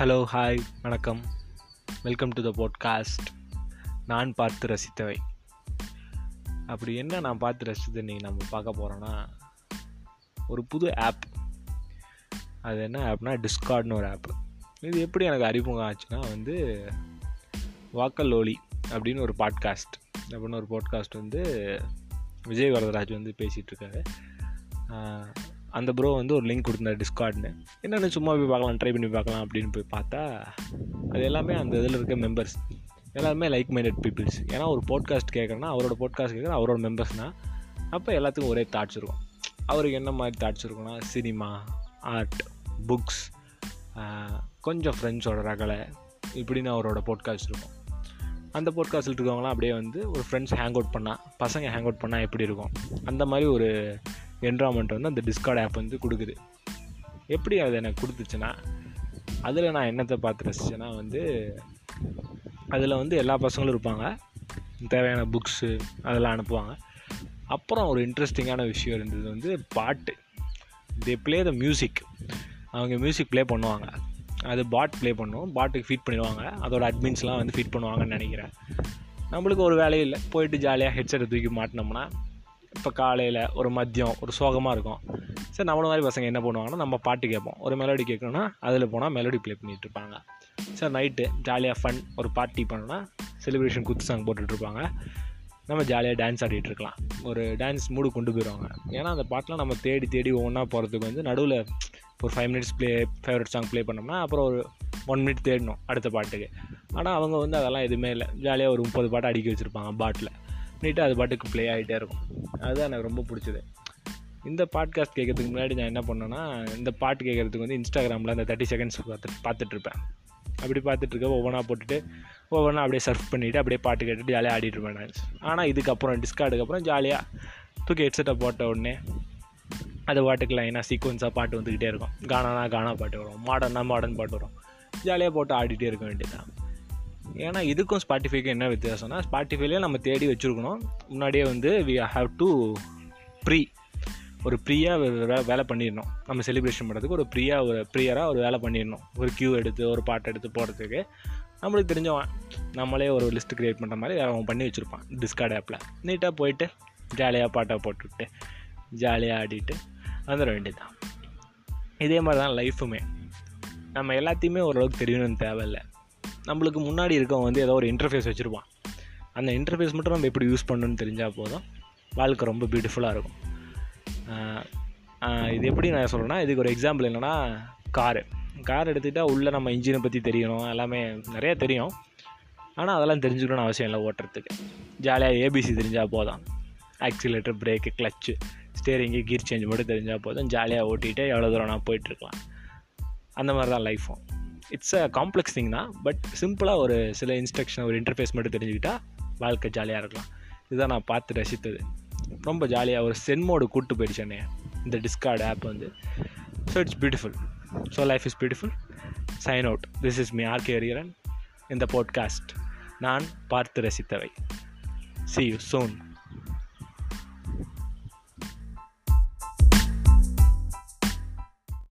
Hello hi வணக்கம். Welcome to the podcast நான் பார்த்து ரசித்தவை. அப்படி என்ன நான் பார்த்து ரசித்தது நீங்கள் நம்ம பார்க்க போகிறோன்னா ஒரு புது ஆப் அது என்ன ஆப்னா டிஸ்கார்ட்னு ஒரு ஆப் இது எப்படி எனக்கு அறிமுகம் ஆச்சுன்னா வந்து வாக்கல்லோலி அப்படின்னு ஒரு பாட்காஸ்ட் அப்படின்னு ஒரு பாட்காஸ்ட் வந்து விஜய் வரதராஜ் வந்து பேசிகிட்ருக்காரு அந்த ப்ரோ வந்து ஒரு லிங்க் கொடுத்தார் டிஸ்கார்ட்னு என்னென்னு சும்மா போய் பார்க்கலாம் ட்ரை பண்ணி பார்க்கலாம் அப்படின்னு போய் பார்த்தா அது எல்லாமே அந்த இதில் இருக்க மெம்பர்ஸ் எல்லாருமே லைக் மைண்டட் பீப்புள்ஸ் ஏன்னா ஒரு போட்காஸ்ட் கேட்குறேன்னா அவரோட போட்காஸ்ட் கேட்குற அவரோட மெம்பர்ஸ்னால் அப்போ எல்லாத்துக்கும் ஒரே தாட்ஸ் இருக்கும். அவருக்கு என்ன மாதிரி தாட்ஸ் இருக்குன்னா சினிமா ஆர்ட் புக்ஸ் கொஞ்சம் ஃப்ரெண்ட்ஸோட ரகலை இப்படின்னு அவரோட போட்காஸ்ட் இருக்கும். அந்த போட்காஸ்ட்டில் இருக்கவங்களாம் அப்படியே வந்து ஒரு ஃப்ரெண்ட்ஸ் ஹேங் அவுட் பண்ணால் பசங்க ஹேங் அவுட் பண்ணால் எப்படி இருக்கும்? அந்த மாதிரி ஒரு என்ராமெண்ட் வந்து அந்த டிஸ்கார்ட் ஆப் வந்து கொடுக்குது. எப்படி அது எனக்கு கொடுத்துச்சுன்னா அதில் நான் என்னத்தை பார்த்து ரசிச்சேன்னா வந்து அதில் வந்து எல்லா பசங்களும் இருப்பாங்க. தேவையான புக்ஸு அதெல்லாம் அனுப்புவாங்க. அப்புறம் ஒரு இன்ட்ரெஸ்டிங்கான விஷயம் இருந்தது வந்து பாட்டு. தே ப்ளே த மியூசிக் அவங்க மியூசிக் ப்ளே பண்ணுவாங்க. அது பாட் ப்ளே பண்ணும். பாட்டுக்கு ஃபீட் பண்ணிடுவாங்க. அதோட அட்மின்ஸ்லாம் வந்து ஃபீட் பண்ணுவாங்கன்னு நினைக்கிறேன். நம்மளுக்கு ஒரு வேலையும் இல்லை. போயிட்டு ஜாலியாக ஹெட்செட்டை தூக்கி மாட்டினோம்னா இப்போ காலையில் ஒரு மதியம் ஒரு சோகமாக இருக்கும். சரி நம்மள மாதிரி பசங்க என்ன பண்ணுவாங்கன்னா நம்ம பாட்டு கேட்போம். ஒரு மெலோடி கேட்கணும்னா அதில் போனால் மெலோடி ப்ளே பண்ணிகிட்டு இருப்பாங்க. சார் நைட்டு ஜாலியாக ஃபன் ஒரு பார்ட்டி பண்ணோன்னா செலிப்ரேஷன் குத்து சாங் போட்டுட்ருப்பாங்க நம்ம ஜாலியாக டான்ஸ் ஆடிட்டு இருக்கலாம். ஒரு டான்ஸ் மூடு கொண்டு போயிடுவாங்க ஏன்னா அந்த பாட்டெலாம் நம்ம தேடி தேடி ஒவ்வொன்றா போகிறதுக்கு வந்து நடுவில் ஒரு five minutes play favourite song play பண்ணோம்னா அப்புறம் ஒரு ஒன் மினிட் தேடணும் அடுத்த பாட்டுக்கு. ஆனால் அவங்க வந்து அதெல்லாம் எதுவுமே இல்லை. ஜாலியாக ஒரு முப்பது பாட்டு அடிக்க வச்சுருப்பாங்க பாட்டில். நீட்டாக அது பாட்டுக்கு ப்ளே ஆகிட்டே இருக்கும். அதுதான் எனக்கு ரொம்ப பிடிச்சது. இந்த பாட்காஸ்ட் கேட்கறதுக்கு முன்னாடி நான் என்ன பண்ணேன்னா இந்த பாட்டு கேட்குறதுக்கு வந்து இன்ஸ்டாகிராமில் அந்த தேர்ட்டி செகண்ட்ஸ் பார்த்து பார்த்துட்ருப்பேன் அப்படி பார்த்துட்ருக்க ஒவ்வொன்றா போட்டுட்டு ஒவ்வொன்றா அப்படியே சர்ஃப் பண்ணிவிட்டு அப்படியே பாட்டு கேட்டுட்டு ஜாலியாக ஆடிட்டு இருப்பேன் ஆனால் இதுக்கப்புறம் டிஸ்கார்டுக்கு அப்புறம் ஜாலியாக தூக்கி ஹெட்செட்டை போட்ட உடனே அது பாட்டுக்கு லைனாக சீக்வன்ஸாக பாட்டு வந்துக்கிட்டே இருக்கும். கானானா கானா பாட்டு வரும். மாடர்னா மாடர்ன் பாட்டு வரும். ஜாலியாக போட்டு ஆடிட்டே இருக்க வேண்டியதான் ஏன்னா இதுக்கும் ஸ்பாட்டிஃபைக்கும் என்ன வித்தியாசம்னா ஸ்பாட்டிஃபைலேயே நம்ம தேடி வச்சுருக்கணும். முன்னாடியே வந்து வி ஹாவ் டு ப்ரீ ஒரு ப்ரீயாக வே வேலை பண்ணிடணும். நம்ம செலிப்ரேஷன் பண்ணுறதுக்கு ஒரு ப்ரீயாக ஒரு ப்ரீயராக ஒரு வேலை பண்ணிடணும். ஒரு க்யூ எடுத்து ஒரு பாட்டு எடுத்து போடுறதுக்கு. நம்மளுக்கு தெரிஞ்சவன் நம்மளே ஒரு லிஸ்ட்டு க்ரியேட் பண்ணுற மாதிரி அவன் பண்ணி வச்சுருப்பான் டிஸ்கார்ட் ஆப்பில் நீட்டாக போயிட்டு ஜாலியாக பாட்டை போட்டுவிட்டு ஜாலியாக ஆடிட்டு வந்துட வேண்டியதுதான். இதே மாதிரி தான் லைஃபுமே நம்ம எல்லாத்தையுமே ஓரளவுக்கு தெரியணும்னு தேவையில்லை. நம்மளுக்கு முன்னாடி இருக்கவங்க வந்து ஏதோ ஒரு இன்டர்ஃபேஸ் வச்சுருப்பான். அந்த இன்டர்ஃபேஸ் மட்டும் நம்ம எப்படி யூஸ் பண்ணணும்னு தெரிஞ்சால் போதும். வாழ்க்கை ரொம்ப பியூட்டிஃபுல்லாக இருக்கும். இது எப்படி நான் சொல்கிறேன்னா இதுக்கு ஒரு எக்ஸாம்பிள் என்னென்னா காரு கார் எடுத்துக்கிட்டால் உள்ளே நம்ம இன்ஜினை பற்றி தெரியணும். எல்லாமே நிறையா தெரியும். ஆனால் அதெல்லாம் தெரிஞ்சுக்கணும்னு அவசியம் இல்லை ஓட்டுறதுக்கு. ஜாலியாக ஏபிசி தெரிஞ்சால் போதும். Accelerator brake clutch steering gear change மட்டும் தெரிஞ்சால் போதும். ஜாலியாக ஓட்டிகிட்டு எவ்வளோ தூரம் நான் போயிட்டுருக்கலாம் அந்த மாதிரி தான் லைஃப்பும் இட்ஸ் அ காம்ப்ளெக்ஸ் திங் தான் பட் சிம்பிளாக ஒரு சில இன்ஸ்ட்ரக்ஷன் ஒரு இன்டர்ஃபேஸ் மட்டும் தெரிஞ்சுக்கிட்டால் வாழ்க்கை ஜாலியாக இருக்கலாம். இதுதான் நான் பார்த்து ரசித்தது. ரொம்ப ஜாலியாக ஒரு சென்மோடு கூட்டு போயிடுச்சு இந்த டிஸ்கார்டு ஆப் வந்து. So it's beautiful so life is beautiful sign out this is me RK கேரியரன் இந்த பாட்காஸ்ட் நான் பார்த்து ரசித்தவை. C you zone